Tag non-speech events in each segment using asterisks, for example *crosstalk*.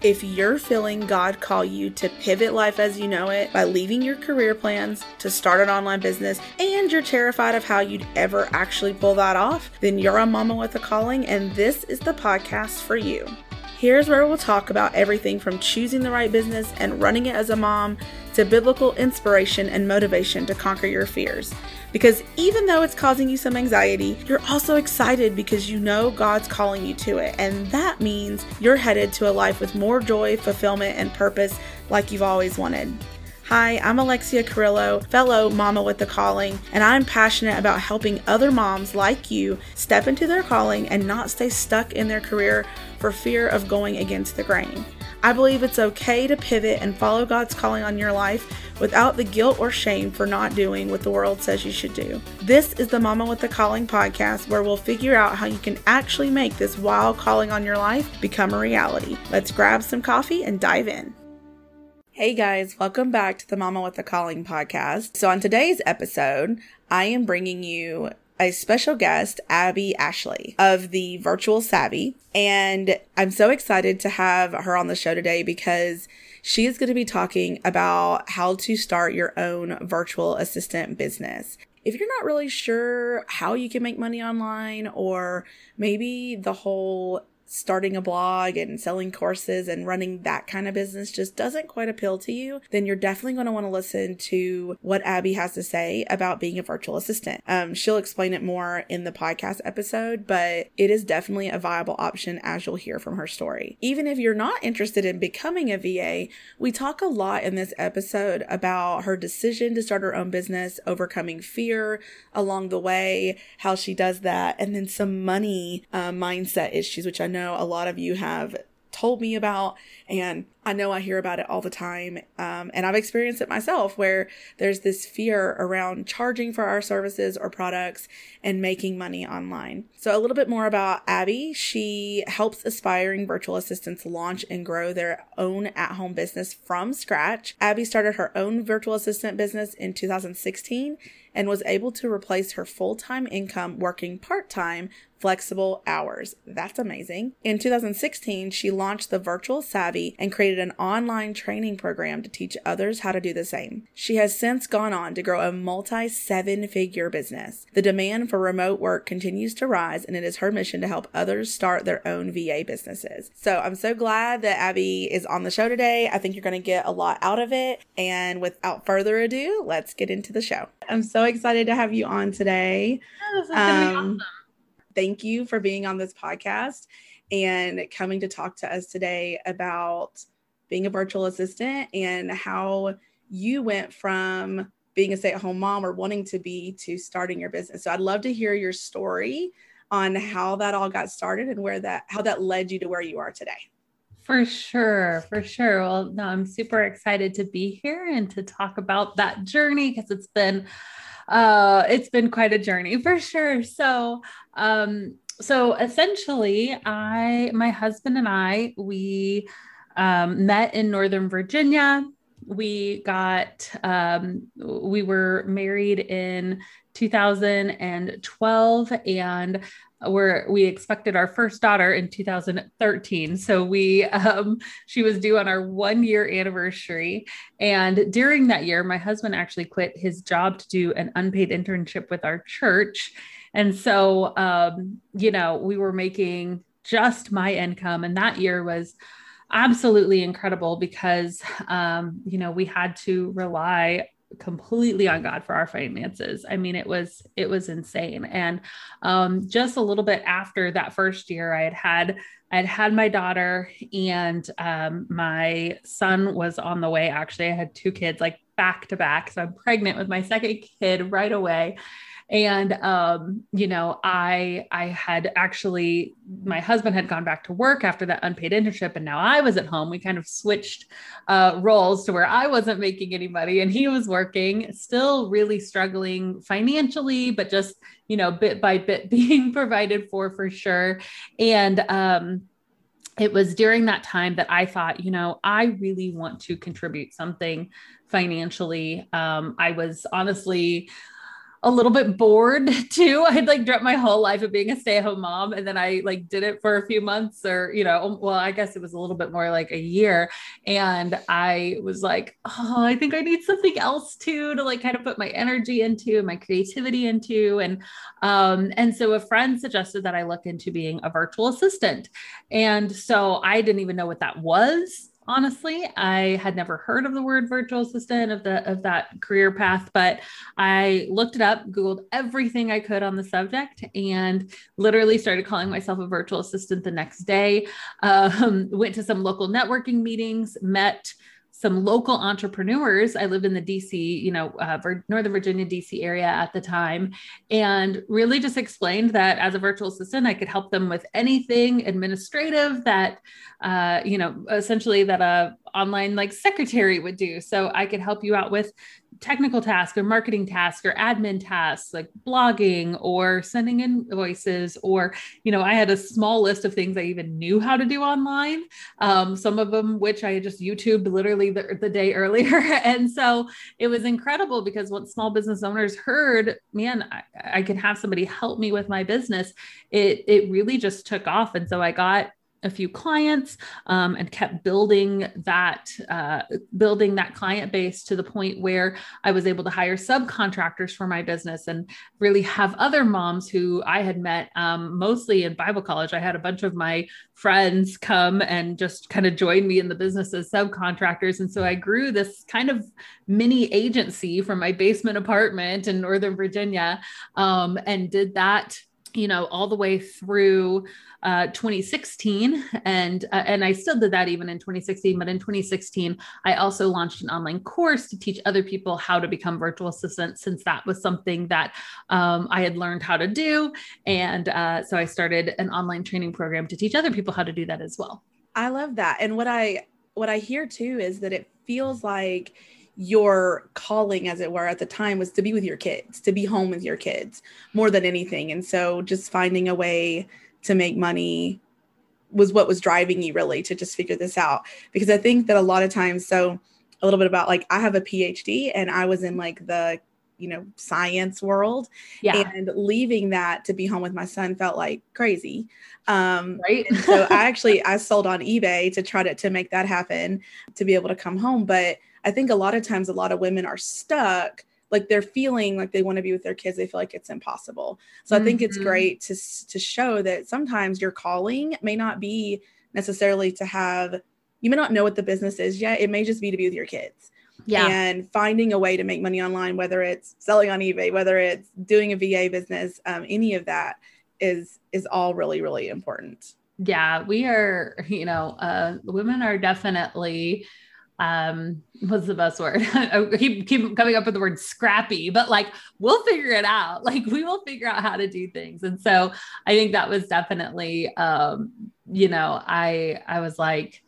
If you're feeling God call you to pivot life as you know it by leaving your career plans to start an online business and you're terrified of how you'd ever actually pull that off, then you're a mama with a calling and this is the podcast for you. Here's where we'll talk about everything from choosing the right business and running it as a mom to biblical inspiration and motivation to conquer your fears. Because even though it's causing you some anxiety, you're also excited because you know God's calling you to it. And that means you're headed to a life with more joy, fulfillment, and purpose like you've always wanted. Hi, I'm Alexia Carrillo, fellow Mama with the Calling, and I'm passionate about helping other moms like you step into their calling and not stay stuck in their career for fear of going against the grain. I believe it's okay to pivot and follow God's calling on your life without the guilt or shame for not doing what the world says you should do. This is the Mama with the Calling podcast where we'll figure out how you can actually make this wild calling on your life become a reality. Let's grab some coffee and dive in. Hey guys, welcome back to the Mama with a Calling podcast. So, on today's episode, I am bringing you a special guest, Abby Ashley of the Virtual Savvy. And I'm so excited to have her on the show today because she is going to be talking about how to start your own virtual assistant business. If you're not really sure how you can make money online, or maybe the whole starting a blog and selling courses and running that kind of business just doesn't quite appeal to you, then you're definitely going to want to listen to what Abby has to say about being a virtual assistant. Um, she'll explain it more in the podcast episode, but it is definitely a viable option as you'll hear from her story. Even if you're not interested in becoming a VA, we talk a lot in this episode about her decision to start her own business, overcoming fear along the way, how she does that, and then some money uh, mindset issues, which I know know a lot of you have told me about and I know I hear about it all the time. Um, and I've experienced it myself where there's this fear around charging for our services or products and making money online. So, a little bit more about Abby. She helps aspiring virtual assistants launch and grow their own at home business from scratch. Abby started her own virtual assistant business in 2016 and was able to replace her full time income working part time flexible hours. That's amazing. In 2016, she launched the Virtual Savvy and created an online training program to teach others how to do the same. She has since gone on to grow a multi seven figure business. The demand for remote work continues to rise, and it is her mission to help others start their own VA businesses. So I'm so glad that Abby is on the show today. I think you're going to get a lot out of it. And without further ado, let's get into the show. I'm so excited to have you on today. Oh, um, thank you for being on this podcast and coming to talk to us today about being a virtual assistant and how you went from being a stay at home mom or wanting to be to starting your business. So I'd love to hear your story on how that all got started and where that how that led you to where you are today. For sure, for sure. Well, no, I'm super excited to be here and to talk about that journey because it's been uh, it's been quite a journey for sure. So, um, so essentially, I, my husband and I, we um, met in Northern Virginia. We got, um, we were married in 2012 and where we expected our first daughter in 2013 so we um, she was due on our one year anniversary. And during that year my husband actually quit his job to do an unpaid internship with our church. And so um, you know we were making just my income. And that year was absolutely incredible because um, you know we had to rely completely on God for our finances. I mean, it was it was insane. And um, just a little bit after that first year, I had had I had had my daughter, and um, my son was on the way. Actually, I had two kids like back to back, so I'm pregnant with my second kid right away and um, you know i i had actually my husband had gone back to work after that unpaid internship and now i was at home we kind of switched uh, roles to where i wasn't making any money and he was working still really struggling financially but just you know bit by bit *laughs* being provided for for sure and um it was during that time that I thought, you know, I really want to contribute something financially. Um, I was honestly a little bit bored *laughs* too. I'd like dreamt my whole life of being a stay-at-home mom. And then I like did it for a few months or, you know, um, well, I guess it was a little bit more like a year. And I was like, oh, I think I need something else too to like kind of put my energy into my creativity into. And um, and so a friend suggested that I look into being a virtual assistant. And so I didn't even know what that was honestly i had never heard of the word virtual assistant of the of that career path but i looked it up googled everything i could on the subject and literally started calling myself a virtual assistant the next day. *laughs* Um, went to some local networking meetings met some local entrepreneurs. I lived in the DC, you know, uh, Northern Virginia, DC area at the time, and really just explained that as a virtual assistant, I could help them with anything administrative that, uh, you know, essentially that a online like secretary would do. So I could help you out with technical tasks or marketing tasks or admin tasks like blogging or sending invoices or you know i had a small list of things i even knew how to do online um, some of them which i just youtube literally the, the day earlier. *laughs* And so it was incredible because once small business owners heard man I, I can have somebody help me with my business it it really just took off. And so i got a few clients um, and kept building that uh, building that client base to the point where i was able to hire subcontractors for my business and really have other moms who i had met um, mostly in bible college. I had a bunch of my friends come and just kind of join me in the business as subcontractors. And so i grew this kind of mini agency from my basement apartment in northern virginia um, and did that you know all the way through uh, 2016 and uh, and I still did that even in 2016 but in 2016 I also launched an online course to teach other people how to become virtual assistants since that was something that um, I had learned how to do. And uh, so I started an online training program to teach other people how to do that as well. I love that. And what I what I hear too is that it feels like your calling as it were at the time was to be with your kids to be home with your kids more than anything. And so just finding a way to make money was what was driving you really to just figure this out. Because i think that a lot of times so a little bit about like i have a phd and i was in like the you know science world. Yeah. And leaving that to be home with my son felt like crazy. Um right. so i actually i sold on ebay to try to to make that happen to be able to come home. But I think a lot of times a lot of women are stuck like they're feeling like they want to be with their kids they feel like it's impossible so mm-hmm. i think it's mm-hmm. great to to show that sometimes your calling may not be necessarily to have you may not know what the business is yet it may just be to be with your kids yeah and finding a way to make money online whether it's selling on ebay whether it's doing a va business um, any of that is is all really really important yeah we are you know uh women are definitely um what's the best word? *laughs* I keep keep coming up with the word scrappy but like we'll figure it out. *laughs* Like we will figure out how to do things. And so i think that was definitely um you know i i was like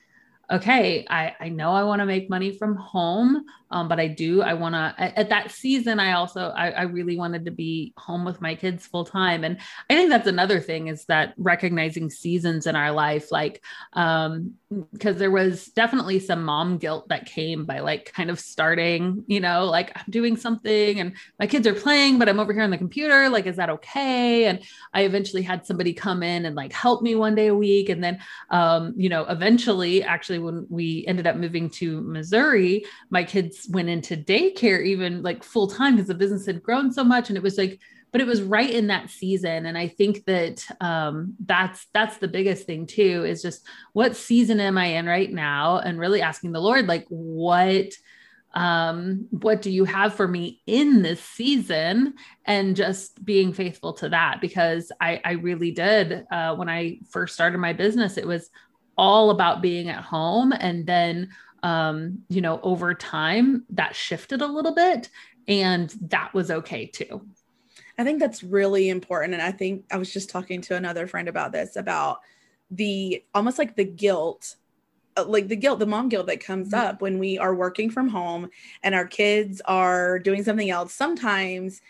okay, I, I know I want to make money from home, um, but I do, I want to, at, at, that season, I also, I, I really wanted to be home with my kids full time. And I think that's another thing is that recognizing seasons in our life, like, um, because there was definitely some mom guilt that came by like kind of starting, you know, like I'm doing something and my kids are playing, but I'm over here on the computer. Like, is that okay? And I eventually had somebody come in and like help me one day a week. And then, um, you know, eventually actually when we ended up moving to Missouri, my kids went into daycare even like full time because the business had grown so much. And it was like, but it was right in that season. And I think that um, that's that's the biggest thing too, is just what season am I in right now? And really asking the Lord, like, what um what do you have for me in this season and just being faithful to that because i i really did uh when i first started my business it was all about being at home. And then um you know over time that shifted a little bit and that was okay too. I think that's really important. And i think i was just talking to another friend about this about the almost like the guilt uh, like the guilt the mom guilt that comes mm-hmm. up when we are working from home and our kids are doing something else. Sometimes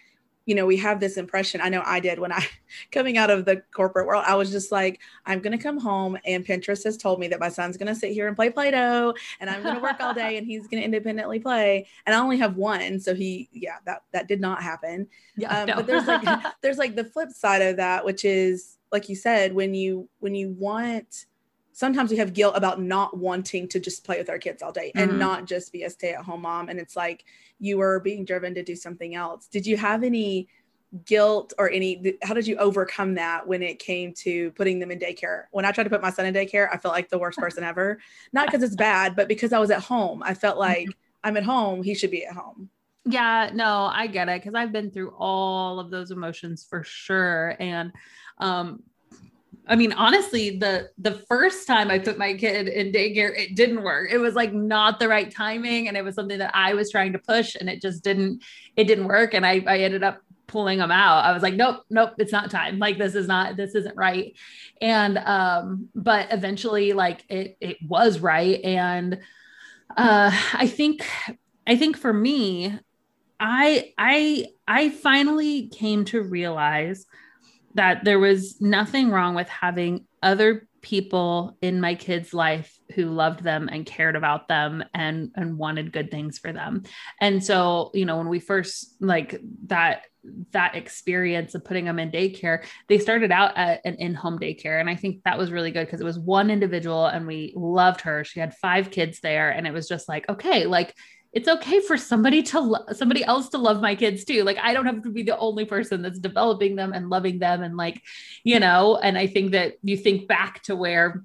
you know, we have this impression. I know I did when I *laughs* coming out of the corporate world, I was just like, I'm going to come home and Pinterest has told me that my son's going to sit here and play Play-Doh and I'm going to work all day *laughs* and he's going to independently play. And I only have one. So he, yeah, that, that did not happen. Yeah, um, no. but there's like, *laughs* there's like the flip side of that, which is like you said, when you, when you want, sometimes we have guilt about not wanting to just play with our kids all day and mm-hmm. not just be a stay-at-home mom. And it's like you were being driven to do something else. Did you have any guilt or any how did you overcome that when it came to putting them in daycare? When i tried to put my son in daycare i felt like the worst person ever. *laughs* Not because it's bad but because i was at home i felt like mm-hmm. i'm at home he should be at home. Yeah no i get it because i've been through all of those emotions for sure. And um I mean, honestly, the the first time I put my kid in daycare, it didn't work. It was like not the right timing, and it was something that I was trying to push, and it just didn't. It didn't work, and I I ended up pulling them out. I was like, nope, nope, it's not time. Like this is not this isn't right. And um, but eventually, like it it was right, and uh, I think I think for me, I I I finally came to realize that there was nothing wrong with having other people in my kids' life who loved them and cared about them and and wanted good things for them. And so, you know, when we first like that that experience of putting them in daycare, they started out at an in-home daycare and I think that was really good because it was one individual and we loved her. She had five kids there and it was just like, okay, like it's okay for somebody to lo- somebody else to love my kids too. Like i don't have to be the only person that's developing them and loving them and like you know and i think that you think back to where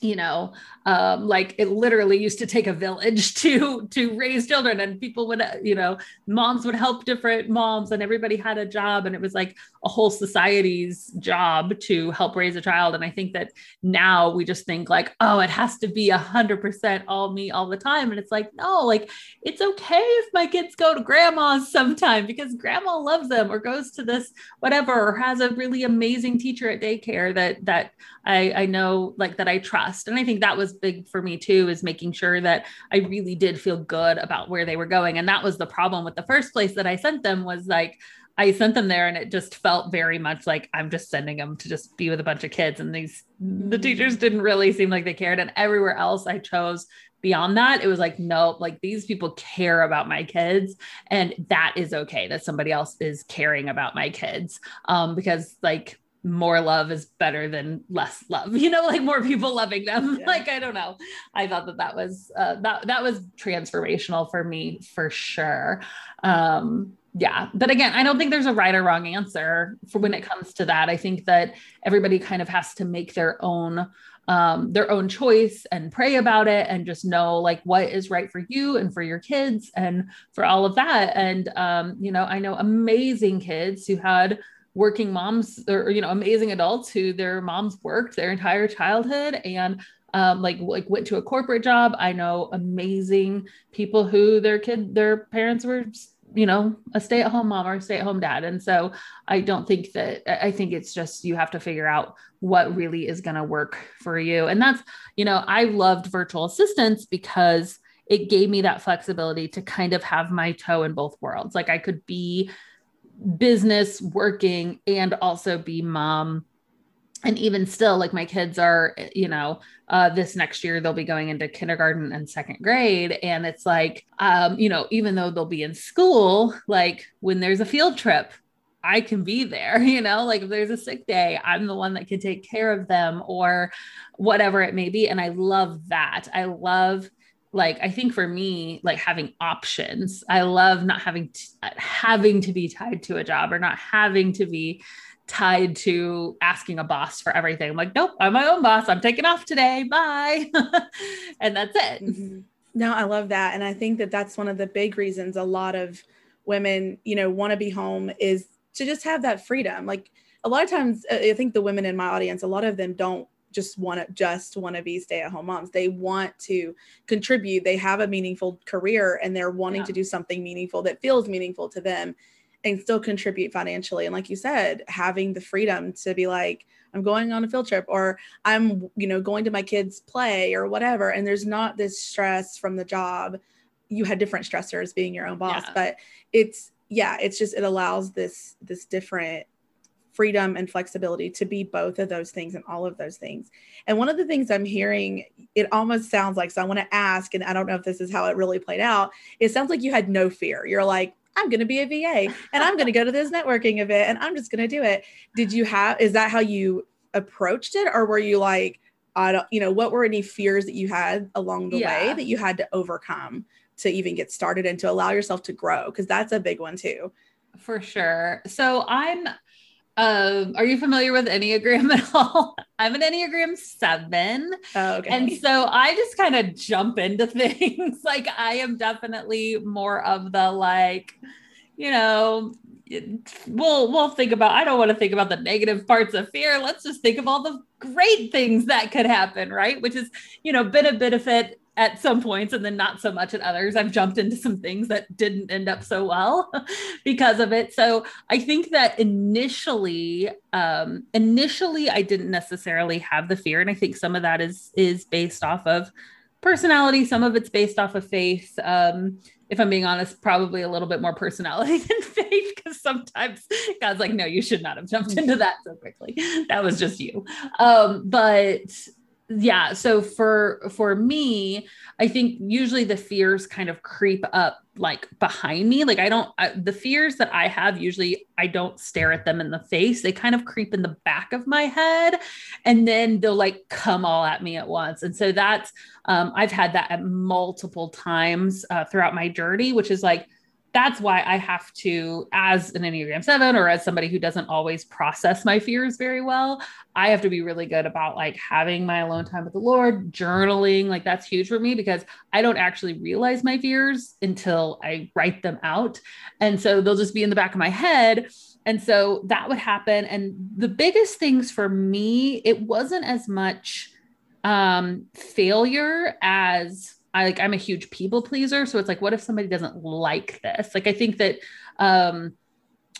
you know um, like it literally used to take a village *laughs* to to raise children and people would you know moms would help different moms and everybody had a job and it was like a whole society's job to help raise a child and i think that now we just think like oh it has to be a hundred percent all me all the time and it's like no like it's okay if my kids go to grandma's *laughs* sometime because grandma loves them or goes to this whatever or has a really amazing teacher at daycare that that i i know like that i trust and i think that was big for me too is making sure that I really did feel good about where they were going. And that was the problem with the first place that I sent them was like, I sent them there and it just felt very much like I'm just sending them to just be with a bunch of kids. And these, the mm-hmm. teachers didn't really seem like they cared. And everywhere else I chose beyond that, it was like, no, like these people care about my kids. And that is okay that somebody else is caring about my kids. Um, because like more love is better than less love *laughs* you know like more people loving them. Yeah. like i don't know. I thought that that was uh, that that was transformational for me for sure. Um yeah but again i don't think there's a right or wrong answer for when it comes to that. I think that everybody kind of has to make their own um, their own choice and pray about it and just know like what is right for you and for your kids and for all of that. And um, you know i know amazing kids who had working moms or you know amazing adults who their moms worked their entire childhood and um, like like went to a corporate job. I know amazing people who their kid their parents were you know a stay at home mom or a stay at home dad, and so I don't think that I think it's just you have to figure out what really is going to work for you, and that's you know I loved virtual assistants because it gave me that flexibility to kind of have my toe in both worlds. Like I could be business working and also be mom and even still like my kids are you know uh, this next year they'll be going into kindergarten and second grade and it's like um, you know even though they'll be in school like when there's a field trip I can be there, *laughs* you know, like if there's a sick day, I'm the one that can take care of them or whatever it may be. And I love that. I love like i think for me like having options i love not having to, having to be tied to a job or not having to be tied to asking a boss for everything. I'm like nope i'm my own boss. I'm taking off today. Bye. *laughs* And that's it. Mm-hmm. no i love that. And i think that that's one of the big reasons a lot of women you know want to be home is to just have that freedom. Like a lot of times i think the women in my audience a lot of them don't just want to just want to be stay at home moms. They want to contribute. They have a meaningful career and they're wanting yeah. to do something meaningful that feels meaningful to them and still contribute financially. And like you said, having the freedom to be like, I'm going on a field trip or I'm, you know, going to my kids' play or whatever. And there's not this stress from the job. You had different stressors being your own boss, yeah. but it's yeah, it's just it allows this this different freedom and flexibility to be both of those things and all of those things. And one of the things I'm hearing, it almost sounds like, so I want to ask, and I don't know if this is how it really played out. It sounds like you had no fear. You're like, I'm going to be a VA and I'm going to go to this *laughs* networking event and I'm just going to do it. Did you have, is that how you approached it? Or were you like, I don't, you know, what were any fears that you had along the yeah. way that you had to overcome to even get started and to allow yourself to grow? Because that's a big one too. For sure. So I'm, um, are you familiar with Enneagram at *laughs* all? I'm an Enneagram seven. Oh, okay. And so I just kind of jump into *laughs* things. like I am definitely more of the like, you know, we'll we'll think about I don't want to think about the negative parts of fear. Let's just think of all the great things that could happen, right? Which is, you know, been a benefit at some points and then not so much at others. I've jumped into some things that didn't end up so well *laughs* because of it. So I think that initially, um, initially I didn't necessarily have the fear, and I think some of that is is based off of personality. Some of it's based off of faith. Um, if I'm being honest, probably a little bit more personality *laughs* than faith, because sometimes God's like, no, you should not have jumped into that so quickly. That was just you. Um, but yeah so for for me i think usually the fears kind of creep up like behind me. Like i don't I, the fears that i have usually i don't stare at them in the face. They kind of creep in the back of my head and then they'll like come all at me at once. And so that's um, i've had that at multiple times uh, throughout my journey which is like that's why I have to, as an Enneagram 7 or as somebody who doesn't always process my fears very well, I have to be really good about like having my alone time with the Lord, journaling. Like that's huge for me because I don't actually realize my fears until I write them out. And so they'll just be in the back of my head. And so that would happen. And the biggest things for me, it wasn't as much um, failure as I like I'm a huge people pleaser. So it's like, what if somebody doesn't like this? Like I think that um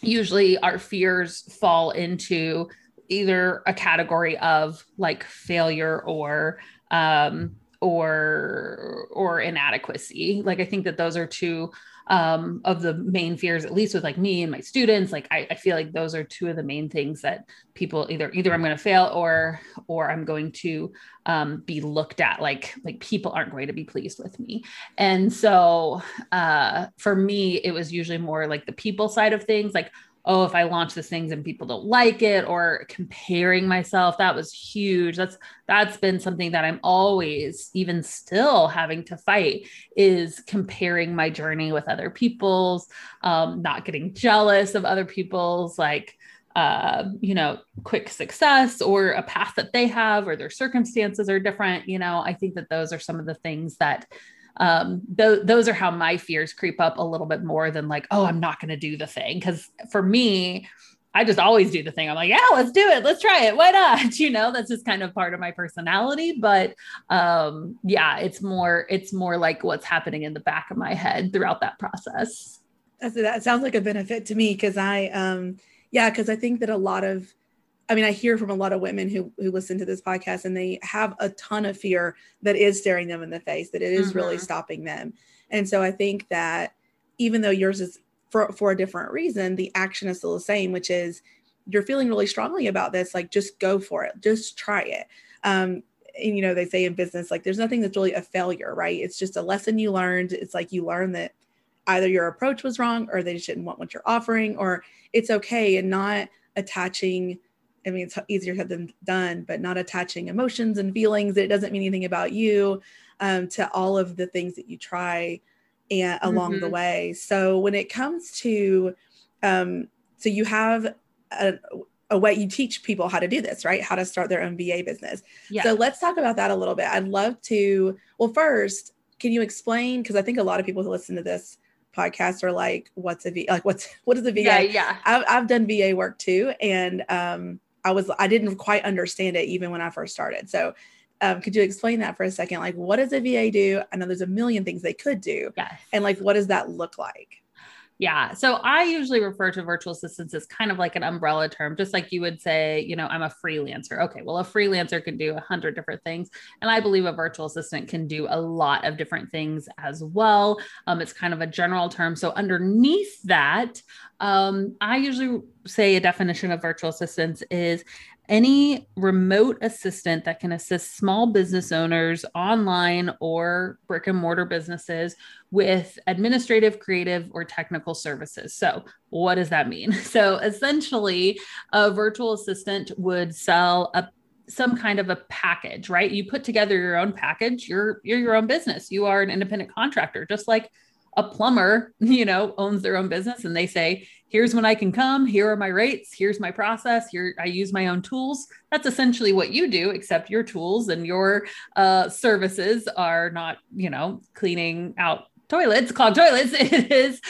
usually our fears fall into either a category of like failure or um or or inadequacy. Like I think that those are two um, of the main fears, at least with like me and my students. Like I, I feel like those are two of the main things that people either either I'm going to fail or or I'm going to um, be looked at like like people aren't going to be pleased with me. And so uh, for me, it was usually more like the people side of things, like oh, if I launch this things and people don't like it or comparing myself, that was huge. That's that's been something that I'm always even still having to fight is comparing my journey with other people's, um, not getting jealous of other people's like uh, you know, quick success or a path that they have or their circumstances are different. You know, I think that those are some of the things that um, th- those are how my fears creep up a little bit more than like, oh, I'm not going to do the thing. Because for me, I just always do the thing. I'm like, yeah, let's do it. Let's try it. Why not? *laughs* You know, that's just kind of part of my personality. But um, yeah, it's more, it's more like what's happening in the back of my head throughout that process. That sounds like a benefit to me because I, um, yeah, because I think that a lot of I mean, I hear from a lot of women who who listen to this podcast and they have a ton of fear that is staring them in the face, that it is mm-hmm. really stopping them. And so I think that even though yours is for, for a different reason, the action is still the same, which is you're feeling really strongly about this, like just go for it, just try it. Um, and you know, they say in business, like there's nothing that's really a failure, right? It's just a lesson you learned. It's like you learn that either your approach was wrong or they just didn't want what you're offering, or it's okay and not attaching I mean, it's easier said than done, but not attaching emotions and feelings. It doesn't mean anything about you um, to all of the things that you try and, along mm-hmm. the way. So when it comes to, um, so you have a, a, way you teach people how to do this, right? How to start their own VA business. Yeah. So let's talk about that a little bit. I'd love to. Well, first, can you explain? Because I think a lot of people who listen to this podcast are like, "What's a V? Like, what's *laughs* what is a VA?" Yeah, yeah. I've, I've done VA work too, and um, I was I didn't quite understand it even when I first started. So um, could you explain that for a second? Like, what does a VA do? I know there's a million things they could do. Yes. And like, what does that look like? Yeah. So I usually refer to virtual assistants as kind of like an umbrella term, just like you would say, you know, I'm a freelancer. Okay. Well, a freelancer can do a hundred different things. And I believe a virtual assistant can do a lot of different things as well. Um, it's kind of a general term. So underneath that, um, I usually say a definition of virtual assistants is any remote assistant that can assist small business owners online or brick and mortar businesses with administrative, creative, or technical services. So, what does that mean? *laughs* So, essentially, a virtual assistant would sell a some kind of a package, right? You put together your own package. You're you're your own business. You are an independent contractor, just like a plumber, *laughs* you know, owns their own business and they say, here's when I can come, here are my rates, here's my process, here I use my own tools. That's essentially what you do, except your tools and your uh, services are not, you know, cleaning out toilets, clogged toilets. It *laughs* is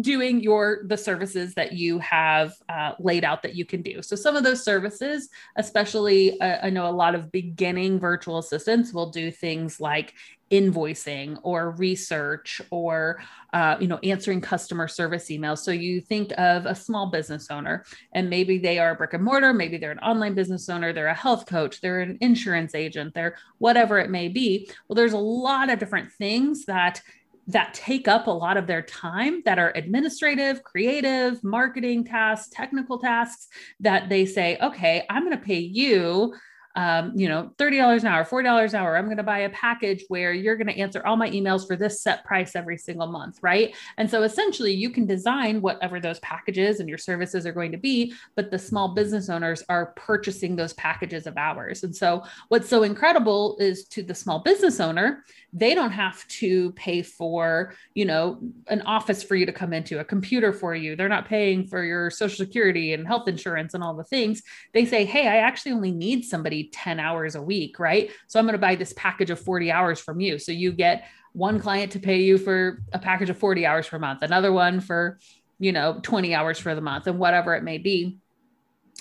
doing your the services that you have uh, laid out that you can do. So some of those services, especially uh, I know a lot of beginning virtual assistants will do things like invoicing or research or uh, you know answering customer service emails so you think of a small business owner and maybe they are a brick and mortar maybe they're an online business owner they're a health coach they're an insurance agent they're whatever it may be well there's a lot of different things that that take up a lot of their time that are administrative, creative, marketing tasks, technical tasks that they say, okay, I'm going to pay you um, you know, $30 an hour, $40 an hour. I'm going to buy a package where you're going to answer all my emails for this set price every single month. Right. And so essentially you can design whatever those packages and your services are going to be, but the small business owners are purchasing those packages of hours. And so what's so incredible is to the small business owner, they don't have to pay for, you know, an office for you to come into, a computer for you. They're not paying for your social security and health insurance and all the things. They say, Hey, I actually only need somebody 10 hours a week, right? So I'm going to buy this package of 40 hours from you. So you get one client to pay you for a package of 40 hours per month, another one for, you know, 20 hours for the month and whatever it may be.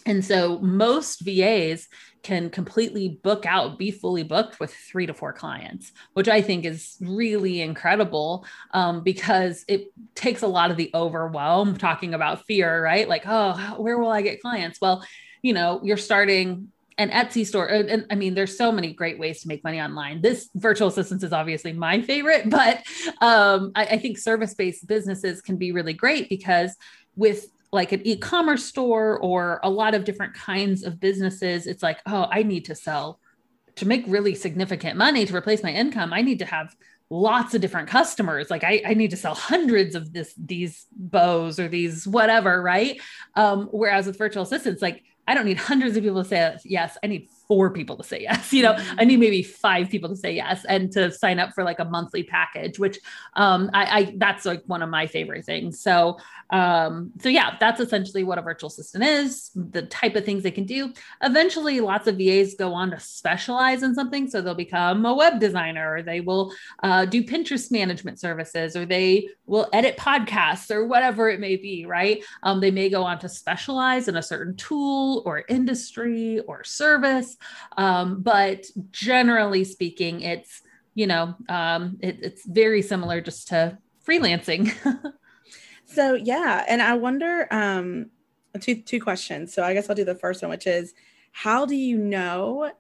And so most VAs can completely book out, be fully booked with three to four clients, which I think is really incredible um, because it takes a lot of the overwhelm talking about fear, right? Like, oh, where will I get clients? Well, you know, you're starting an Etsy store. Uh, and I mean, there's so many great ways to make money online. This virtual assistance is obviously my favorite, *laughs* but um, I, I think service based businesses can be really great because with like an e-commerce store or a lot of different kinds of businesses, it's like, oh, I need to sell to make really significant money to replace my income. I need to have lots of different customers. Like I, I need to sell hundreds of this these bows or these whatever, right? Um, whereas with virtual assistants, like I don't need hundreds of people to say yes. I need four people to say yes. You know. I need maybe five people to say yes and to sign up for like a monthly package, which um, I, I that's like one of my favorite things. So um, so yeah, that's essentially what a virtual assistant is, the type of things they can do. Eventually, lots of VAs go on to specialize in something. So they'll become a web designer, or they will uh, do Pinterest management services, or they will edit podcasts, or whatever it may be, right? Um, they may go on to specialize in a certain tool or industry or service. Um, but generally speaking, it's, you know, um, it, it's very similar just to freelancing. *laughs* So yeah, and I wonder um two two questions. So I guess I'll do the first one, which is how do you know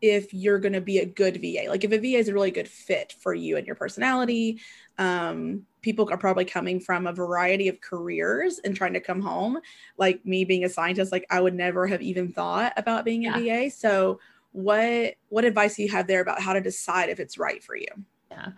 if you're going to be a good VA? Like if a VA is a really good fit for you and your personality, um, people are probably coming from a variety of careers and trying to come home. Like me being a scientist, like I would never have even thought about being a yeah. VA. So what what advice do you have there about how to decide if it's right for you? Yeah.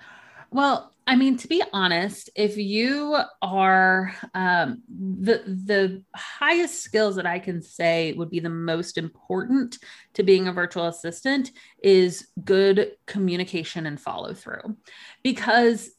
Well, I mean, to be honest, if you are um, the the highest skills that I can say would be the most important to being a virtual assistant is good communication and follow through, because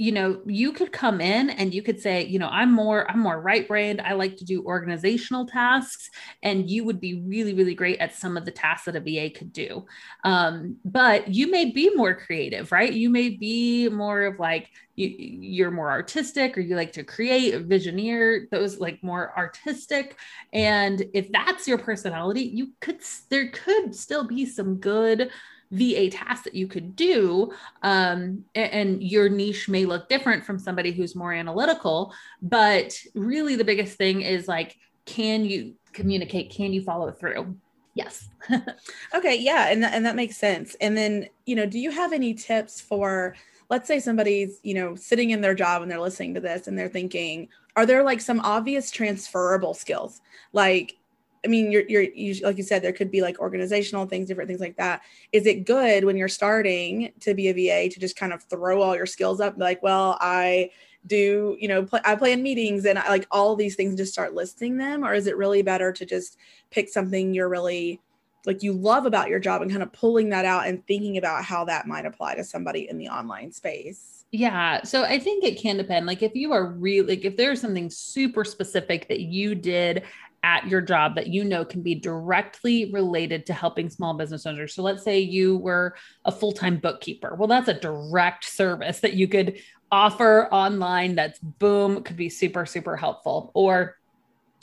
you know you could come in and you could say you know i'm more i'm more right brained. I like to do organizational tasks and you would be really really great at some of the tasks that a va could do. Um, but you may be more creative right? You may be more of like you, you're more artistic or you like to create a visioneer those like more artistic. And if that's your personality you could there could still be some good VA tasks that you could do. Um, and, and your niche may look different from somebody who's more analytical, but really the biggest thing is like, can you communicate? Can you follow through? Yes. *laughs* okay. Yeah. And that, and that makes sense. And then, you know, do you have any tips for, let's say somebody's, you know, sitting in their job and they're listening to this and they're thinking, are there like some obvious transferable skills? Like, I mean, you're, you're, you, like you said, there could be like organizational things, different things like that. Is it good when you're starting to be a VA to just kind of throw all your skills up? Like, well, I do, you know, I play in meetings and I like all these things, just start listing them? Or is it really better to just pick something you're really like you love about your job and kind of pulling that out and thinking about how that might apply to somebody in the online space? Yeah. So I think it can depend. Like if you are really, like if there's something super specific that you did at your job that you know can be directly related to helping small business owners. So let's say you were a full time bookkeeper. Well, that's a direct service that you could offer online that's boom, could be super, super helpful. Or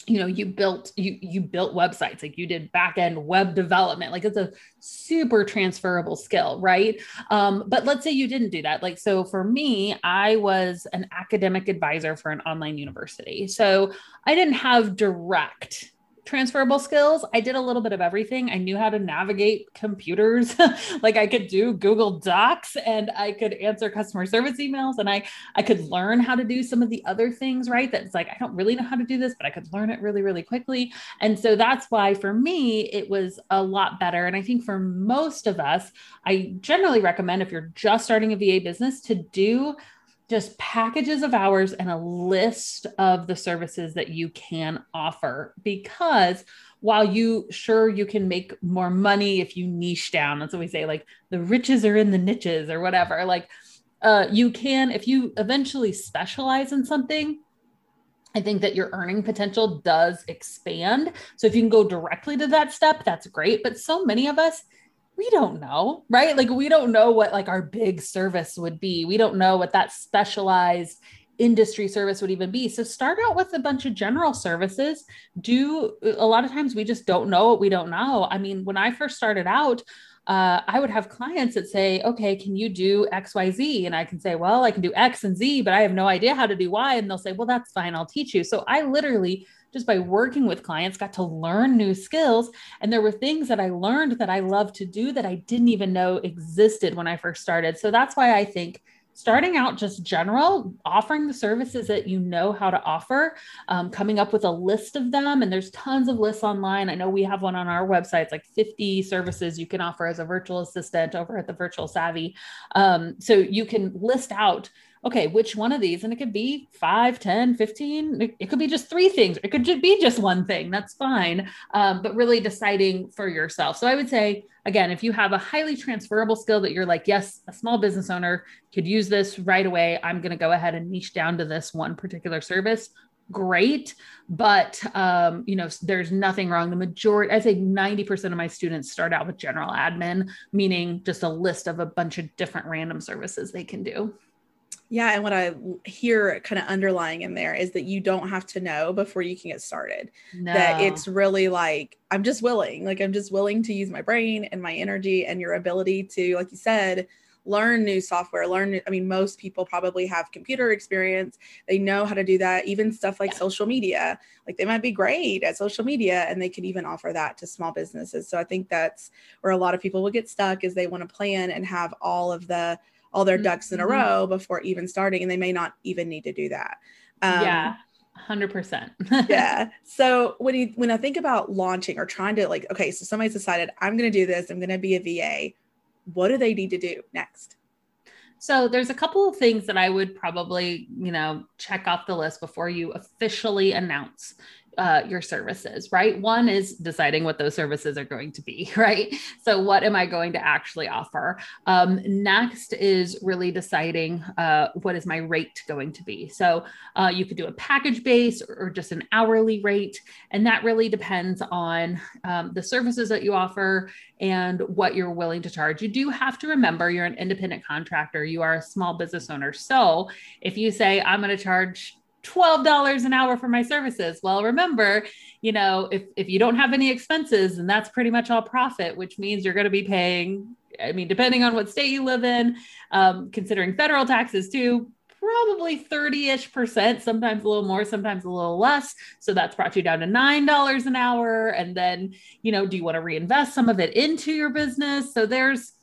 you know you built you you built websites like you did back end web development like it's a super transferable skill right? Um, but let's say you didn't do that. Like so for me i was an academic advisor for an online university. So i didn't have direct transferable skills. I did a little bit of everything. I knew how to navigate computers. *laughs* like I could do Google Docs and I could answer customer service emails and I I could learn how to do some of the other things, right? That's like I don't really know how to do this, but I could learn it really really quickly. And so that's why for me it was a lot better and I think for most of us, I generally recommend if you're just starting a VA business to do just packages of hours and a list of the services that you can offer because while you sure you can make more money if you niche down that's what we say like the riches are in the niches or whatever like uh, you can if you eventually specialize in something I think that your earning potential does expand. So if you can go directly to that step, that's great. But so many of us, we don't know, right? Like we don't know what like our big service would be. We don't know what that specialized industry service would even be. So start out with a bunch of general services. Do a lot of times we just don't know what we don't know. I mean, when I first started out, uh, I would have clients that say, okay, can you do X, Y, Z? And I can say, well, I can do X and Z, but I have no idea how to do Y. And they'll say, well, that's fine. I'll teach you. So I literally just by working with clients, got to learn new skills. And there were things that I learned that I love to do that I didn't even know existed when I first started. So that's why I think starting out just general, offering the services that you know how to offer, um, coming up with a list of them. And there's tons of lists online. I know we have one on our website, it's like 50 services you can offer as a virtual assistant over at the Virtual Savvy. Um, so you can list out okay, which one of these? And it could be 5, 10, 15. It, it could be just three things. It could just be just one thing. That's fine. Um, but really deciding for yourself. So I would say, again, if you have a highly transferable skill that you're like, yes, a small business owner could use this right away. I'm going to go ahead and niche down to this one particular service great but um, you know there's nothing wrong the majority i say 90% of my students start out with general admin meaning just a list of a bunch of different random services they can do yeah, and what I hear kind of underlying in there is that you don't have to know before you can get started. No. That it's really like I'm just willing, like I'm just willing to use my brain and my energy and your ability to like you said learn new software learn i mean most people probably have computer experience they know how to do that even stuff like yeah. social media like they might be great at social media and they could even offer that to small businesses so i think that's where a lot of people will get stuck is they want to plan and have all of the all their ducks in a mm-hmm. row before even starting and they may not even need to do that. Um, yeah 100% *laughs* yeah so when you when i think about launching or trying to like okay so somebody's decided i'm going to do this i'm going to be a va what do they need to do next? So there's a couple of things that I would probably, you know, check off the list before you officially announce uh, your services, right? One is deciding what those services are going to be, *laughs* right? So, what am I going to actually offer? Um, next is really deciding uh, what is my rate going to be. So, uh, you could do a package base or just an hourly rate, and that really depends on um, the services that you offer and what you're willing to charge. You do have to remember you're an independent contractor, you are a small business owner. So, if you say, I'm going to charge $12 an hour for my services. Well, remember, you know, if, if you don't have any expenses and that's pretty much all profit, which means you're going to be paying I mean, depending on what state you live in, um, considering federal taxes too, probably 30 ish percent, sometimes a little more, sometimes a little less. So that's brought you down to $9 an hour. And then, you know, do you want to reinvest some of it into your business? So there's,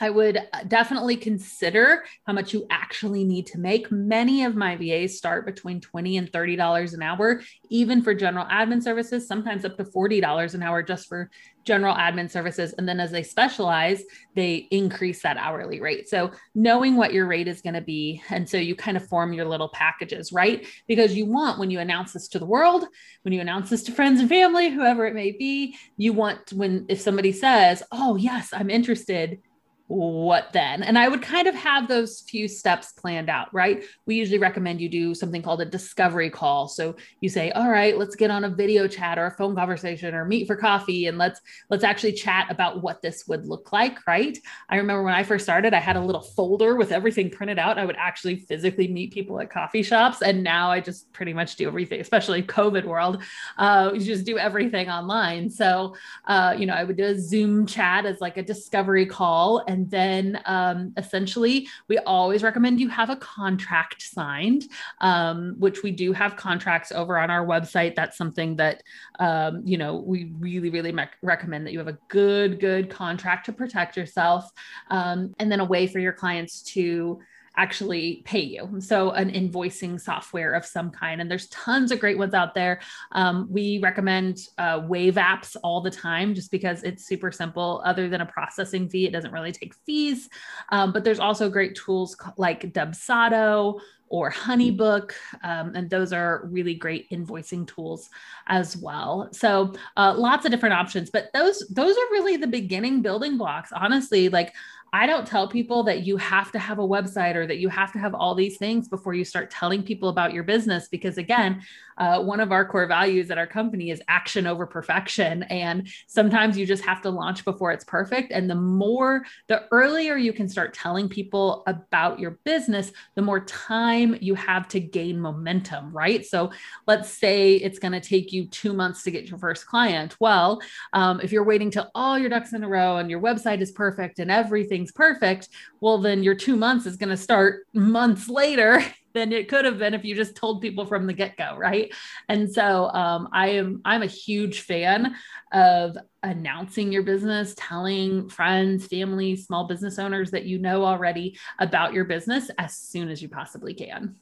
I would uh, definitely consider how much you actually need to make. Many of my VAs start between 20 and $30 an hour, even for general admin services, sometimes up to $40 an hour just for general admin services. And then as they specialize, they increase that hourly rate. So knowing what your rate is going to be. And so you kind of form your little packages, right? Because you want, when you announce this to the world, when you announce this to friends and family, whoever it may be, you want when, if somebody says, Oh, yes, I'm interested what then? And I would kind of have those few steps planned out, right? We usually recommend you do something called a discovery call. So you say, "All right, let's get on a video chat or a phone conversation or meet for coffee and let's let's actually chat about what this would look like," right? I remember when I first started, I had a little folder with everything printed out. I would actually physically meet people at coffee shops, and now I just pretty much do everything, especially COVID world. Uh, you just do everything online. So, uh, you know, I would do a Zoom chat as like a discovery call and and then um, essentially, we always recommend you have a contract signed, um, which we do have contracts over on our website. That's something that, um, you know, we really, really me- recommend that you have a good, good contract to protect yourself. Um, and then a way for your clients to, actually pay you. So, an invoicing software of some kind. And there's tons of great ones out there. Um, we recommend uh, Wave apps all the time just because it's super simple. Other than a processing fee, it doesn't really take fees. Um, but there's also great tools like Dubsado or Honeybook. Um, and those are really great invoicing tools as well. So uh, lots of different options, but those those are really the beginning building blocks. Honestly, like I don't tell people that you have to have a website or that you have to have all these things before you start telling people about your business. Because again, uh, one of our core values at our company is action over perfection. And sometimes you just have to launch before it's perfect. And the more, the earlier you can start telling people about your business, the more time you have to gain momentum, right? So let's say it's going to take you two months to get your first client. Well, um, if you're waiting till all your ducks in a row and your website is perfect and everything, everything's perfect, well, then your two months is going to start months later *laughs* than it could have been if you just told people from the get-go right? And so um, i am i'm a huge fan of announcing your business telling friends family small business owners that you know already about your business as soon as you possibly can.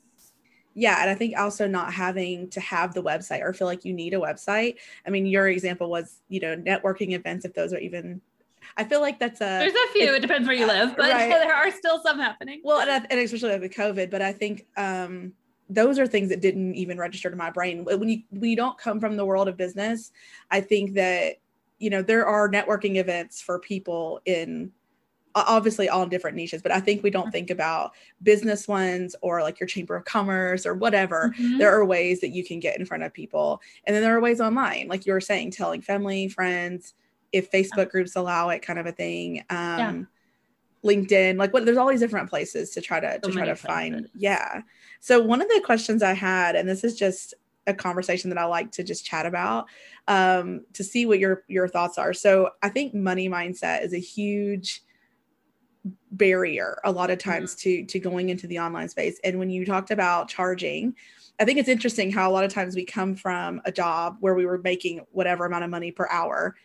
Yeah and i think also not having to have the website or feel like you need a website. I mean your example was you know networking events if those are even I feel like that's a. There's a few. It depends where you live, but right. *laughs* there are still some happening. Well, and, and especially with COVID, but I think um, those are things that didn't even register to my brain. When you when you don't come from the world of business, I think that you know there are networking events for people in obviously all in different niches but i think we don't think about business ones or like your chamber of commerce or whatever mm-hmm. there are ways that you can get in front of people and then there are ways online like you were saying telling family friends if Facebook groups allow it, kind of a thing. Um, yeah. LinkedIn, like what? There's all these different places to try to so to try to places. find. Yeah. So one of the questions I had, and this is just a conversation that I like to just chat about, um, to see what your your thoughts are. So I think money mindset is a huge barrier a lot of times mm-hmm. to to going into the online space. And when you talked about charging, I think it's interesting how a lot of times we come from a job where we were making whatever amount of money per hour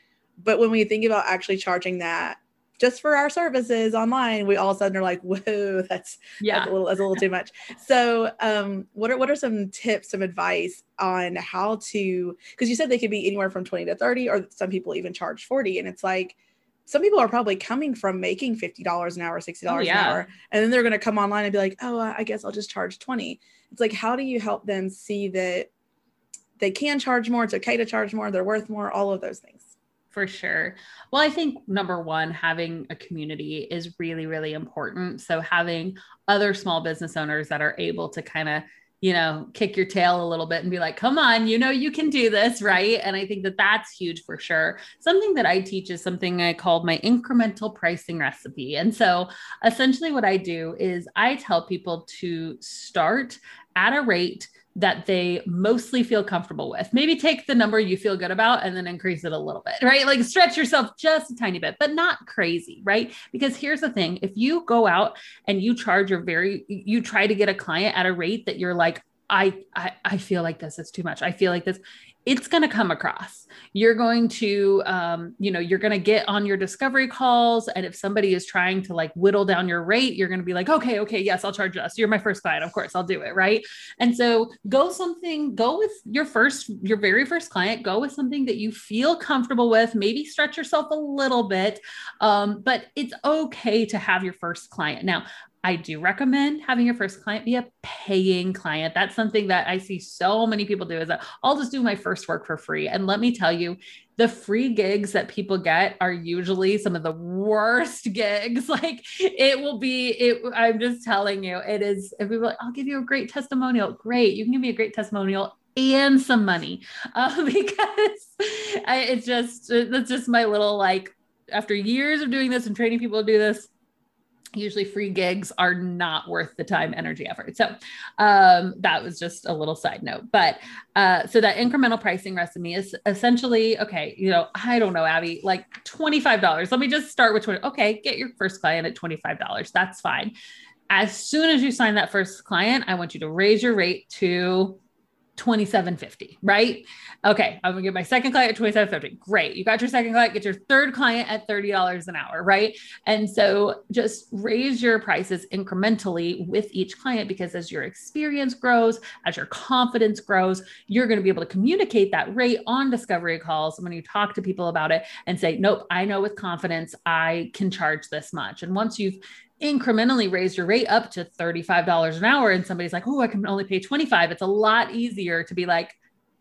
but when we think about actually charging that just for our services online, we all of a sudden are like, whoa, that's yeah, that's a little, that's a little too much. So, um, what are what are some tips, some advice on how to? Because you said they could be anywhere from twenty to thirty, or some people even charge forty, and it's like some people are probably coming from making fifty dollars an hour, sixty dollars oh, yeah. an hour, and then they're going to come online and be like, oh, I guess I'll just charge twenty. It's like, how do you help them see that they can charge more? It's okay to charge more. They're worth more. All of those things for sure. Well, I think number one, having a community is really, really important. So, having other small business owners that are able to kind of, you know, kick your tail a little bit and be like, come on, you know, you can do this, right? And I think that that's huge for sure. Something that I teach is something I called my incremental pricing recipe. And so, essentially, what I do is I tell people to start at a rate that they mostly feel comfortable with. Maybe take the number you feel good about and then increase it a little bit, right? Like stretch yourself just a tiny bit, but not crazy, right? Because here's the thing if you go out and you charge your very, you try to get a client at a rate that you're like, I, I, I feel like this is too much. I feel like this it's going to come across. You're going to um, you know you're going to get on your discovery calls and if somebody is trying to like whittle down your rate you're going to be like okay okay yes i'll charge us. You're my first client. Of course i'll do it right? And so go something go with your first your very first client go with something that you feel comfortable with. Maybe stretch yourself a little bit um, but it's okay to have your first client. Now I do recommend having your first client be a paying client. That's something that I see so many people do is that I'll just do my first work for free. And let me tell you, the free gigs that people get are usually some of the worst *laughs* gigs. Like it will be, it, I'm just telling you, it is, if people like, I'll give you a great testimonial. Great. You can give me a great testimonial and some money *laughs* uh, because I, it's just, that's just my little like, after years of doing this and training people to do this, usually free gigs are not worth the time energy effort. So um, that was just a little side note but uh, so that incremental pricing recipe is essentially okay you know i don't know abby like $25 let me just start with 20 okay get your first client at $25 that's fine. As soon as you sign that first client i want you to raise your rate to 2750, right? Okay, I'm gonna get my second client at 2750. Great. You got your second client, get your third client at $30 an hour, right? And so just raise your prices incrementally with each client because as your experience grows, as your confidence grows, you're gonna be able to communicate that rate on discovery calls when you talk to people about it and say, nope, I know with confidence I can charge this much. And once you've incrementally raise your rate up to $35 an hour and somebody's like, oh, I can only pay 25, it's a lot easier to be like,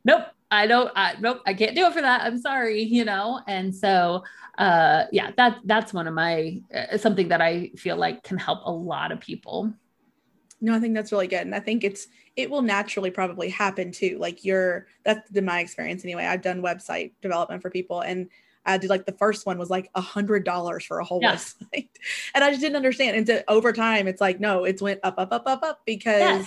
nope, I don't, I, nope, I can't do it for that. I'm sorry, *laughs* you know? And so, uh, yeah, that, that's one of my, uh, something that I feel like can help a lot of people. No, I think that's really good. And I think it's, it will naturally probably happen too. Like you're, that's been my experience anyway. I've done website development for people and I did like the first one was like a hundred dollars for a whole yeah. website. *laughs* And I just didn't understand. And so over time, it's like, no, it's went up, up, up, up, up because yeah.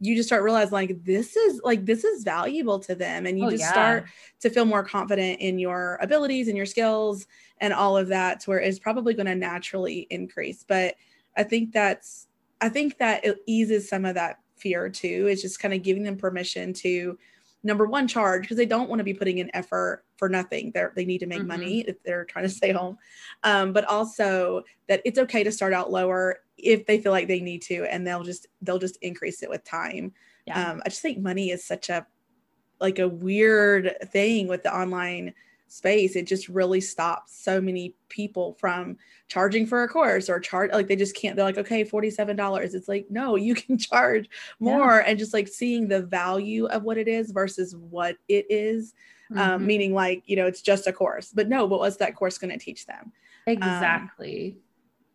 you just start realizing like this is like this is valuable to them. And you oh, just yeah. start to feel more confident in your abilities and your skills and all of that to where it's probably going to naturally increase. But I think that's I think that it eases some of that fear too. It's just kind of giving them permission to number one charge because they don't want to be putting in effort for nothing they they need to make mm-hmm. money if they're trying to *laughs* stay home um, but also that it's okay to start out lower if they feel like they need to and they'll just they'll just increase it with time yeah. um, i just think money is such a like a weird thing with the online space it just really stops so many people from charging for a course or charge like they just can't they're like okay $47 it's like no you *laughs* can charge more yeah. and just like seeing the value of what it is versus what it is mm-hmm. um, meaning like you know it's just a course but no but what's that course going to teach them um, exactly um,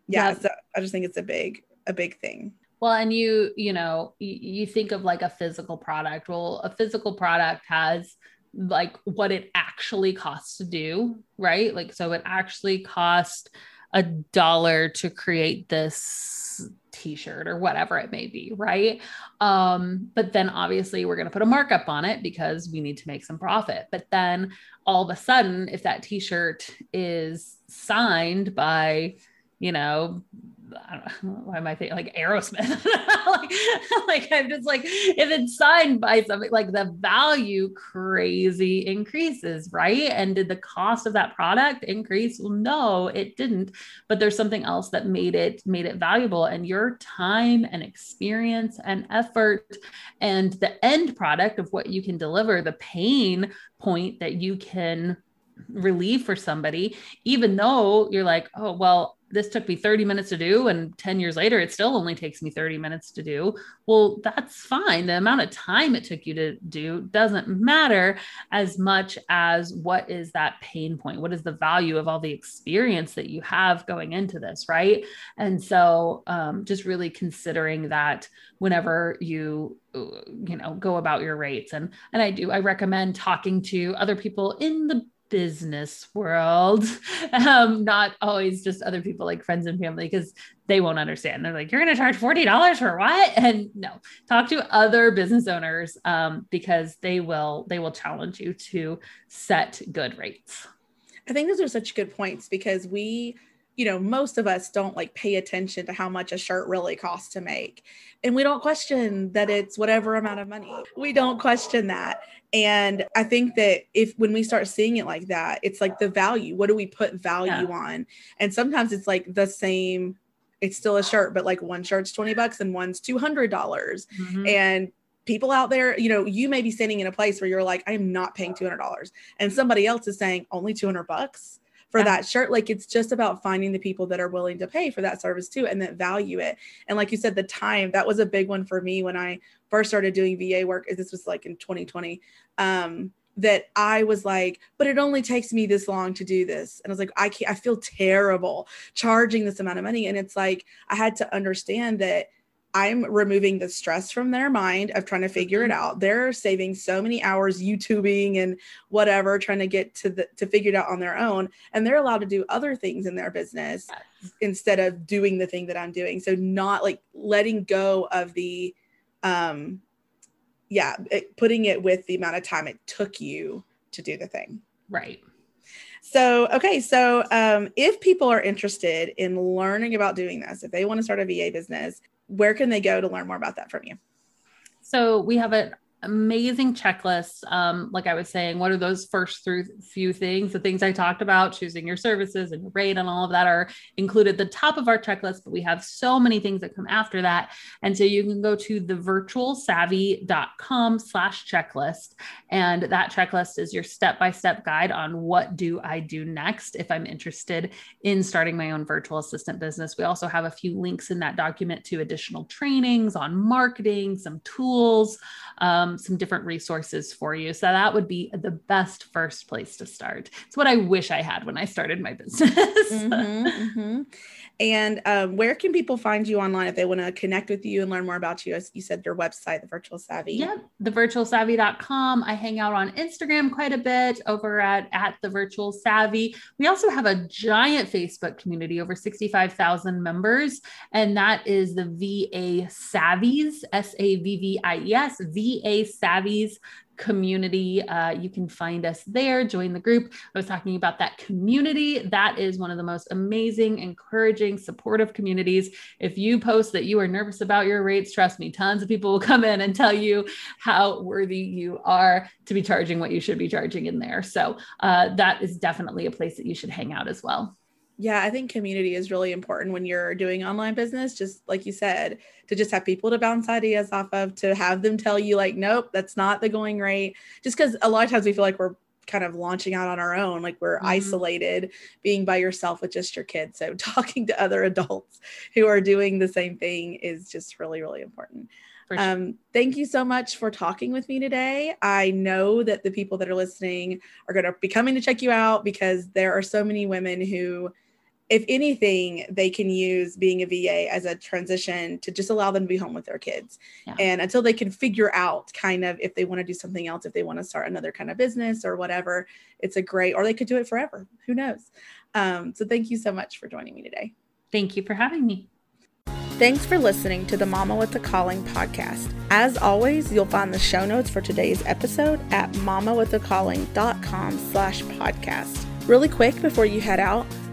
yeah yes. so i just think it's a big a big thing well and you you know you, you think of like a physical product well a physical product has like what it actually costs to do, right? Like, so it actually cost a dollar to create this t-shirt or whatever it may be, right? Um, but then obviously we're going to put a markup on it because we need to make some profit. But then all of a sudden, if that t-shirt is signed by, you know, know, *laughs* why am I thinking like Aerosmith? *laughs* like, *laughs* like, I'm just like, if it's signed by something, like the value crazy increases, right? And did the cost of that product increase? Well, no, it didn't. But there's something else that made it made it valuable. And your time and experience and effort and the end product of what you can deliver, the pain point that you can relieve for somebody, even though you're like, oh, well, this took me 30 minutes to do and 10 years later it still only takes me 30 minutes to do. Well that's fine. The amount of time it took you to do doesn't matter as much as what is that pain point? What is the value of all the experience that you have going into this right? And so um, just really considering that whenever you you know go about your rates. And and i do i recommend talking to other people in the business world, *laughs* um, not always just other people like friends and family, because they won't understand. They're like, you're going to charge $40 for what? *laughs* And no, talk to other business owners um, because they will, they will challenge you to set good rates. I think those are such good points because we, you know, most of us don't like pay attention to how much a shirt really costs to make. And we don't question that it's whatever amount of money. We don't question that. And I think that if when we start seeing it like that, it's like the value. What do we put value yeah. on? And sometimes it's like the same, it's still a shirt, but like one shirt's 20 bucks and one's 200. dollars mm-hmm. And people out there, you know, you may be sitting in a place where you're like, I am not paying $200. And somebody else is saying only 200 bucks for yeah. that shirt. Like it's just about finding the people that are willing to pay for that service too and that value it. And like you said, the time that was a big one for me when I first started doing VA work. Is this was like in 2020. Um, that I was like, but it only takes me this long to do this. And I was like, I can't, I feel terrible charging this amount of money. And it's like, I had to understand that I'm removing the stress from their mind of trying to figure it mm-hmm. out. They're saving so many hours YouTubing and whatever, trying to get to the to figure it out on their own. And they're allowed to do other things in their business yes. instead of doing the thing that I'm doing. So not like letting go of the um yeah, it, putting it with the amount of time it took you to do the thing. Right. So, okay. So, um, if people are interested in learning about doing this, if they want to start a VA business, where can they go to learn more about that from you? So we have an amazing checklists. Um, like I was saying, what are those first through few things? The things I talked about, choosing your services and your rate and all of that are included the top of our checklist, but we have so many things that come after that. And so you can go to thevirtualsavvy.com slash checklist. And that checklist is your step-by-step guide on what do I do next if I'm interested in starting my own virtual assistant business. We also have a few links in that document to additional trainings on marketing, some tools, um, some different resources for you. So that would be the best first place to start. It's what I wish I had when I started my *laughs* business. mm-hmm, mm-hmm. And um, where can people find you online if they want to connect with you and learn more about you? As you said, your website, The Virtual Savvy. Yeah, thevirtualsavvy.com. I hang out on Instagram quite a bit over at, at The Virtual Savvy. We also have a giant Facebook community, over 65,000 members, and that is the VA Savvies, S A V V I E S, VA Savvies community. Uh, you can find us there, join the group. I was talking about that community. That is one of the most amazing, encouraging, supportive communities. If you post that you are nervous about your rates, trust me, tons of people will come in and tell you how worthy you are to be charging what you should be charging in there. So uh, that is definitely a place that you should hang out as well. Yeah, I think community is really important when you're doing online business. Just like you said, to just have people to bounce ideas off of, to have them tell you, like, nope, that's not the going rate. Just because a lot of times we feel like we're kind of launching out on our own, like we're mm-hmm. isolated, being by yourself with just your kids. So *laughs* talking to other adults who are doing the same thing is just really, really important. Sure. Um, thank you so much for talking with me today. I know that the people that are listening are going to be coming to check you out because there are so many women who if anything, they can use being a VA as a transition to just allow them to be home with their kids. Yeah. And until they can figure out kind of if they want to do something else, if they want to start another kind of business or whatever, it's a great, or they could do it forever. Who knows? Um, so thank you so much for joining me today. Thank you for having me. Thanks for listening to the Mama with a Calling podcast. As always, you'll find the show notes for today's episode at mamawithacalling.com slash podcast. Really quick before you head out,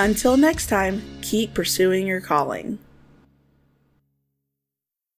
Until next time, keep pursuing your calling.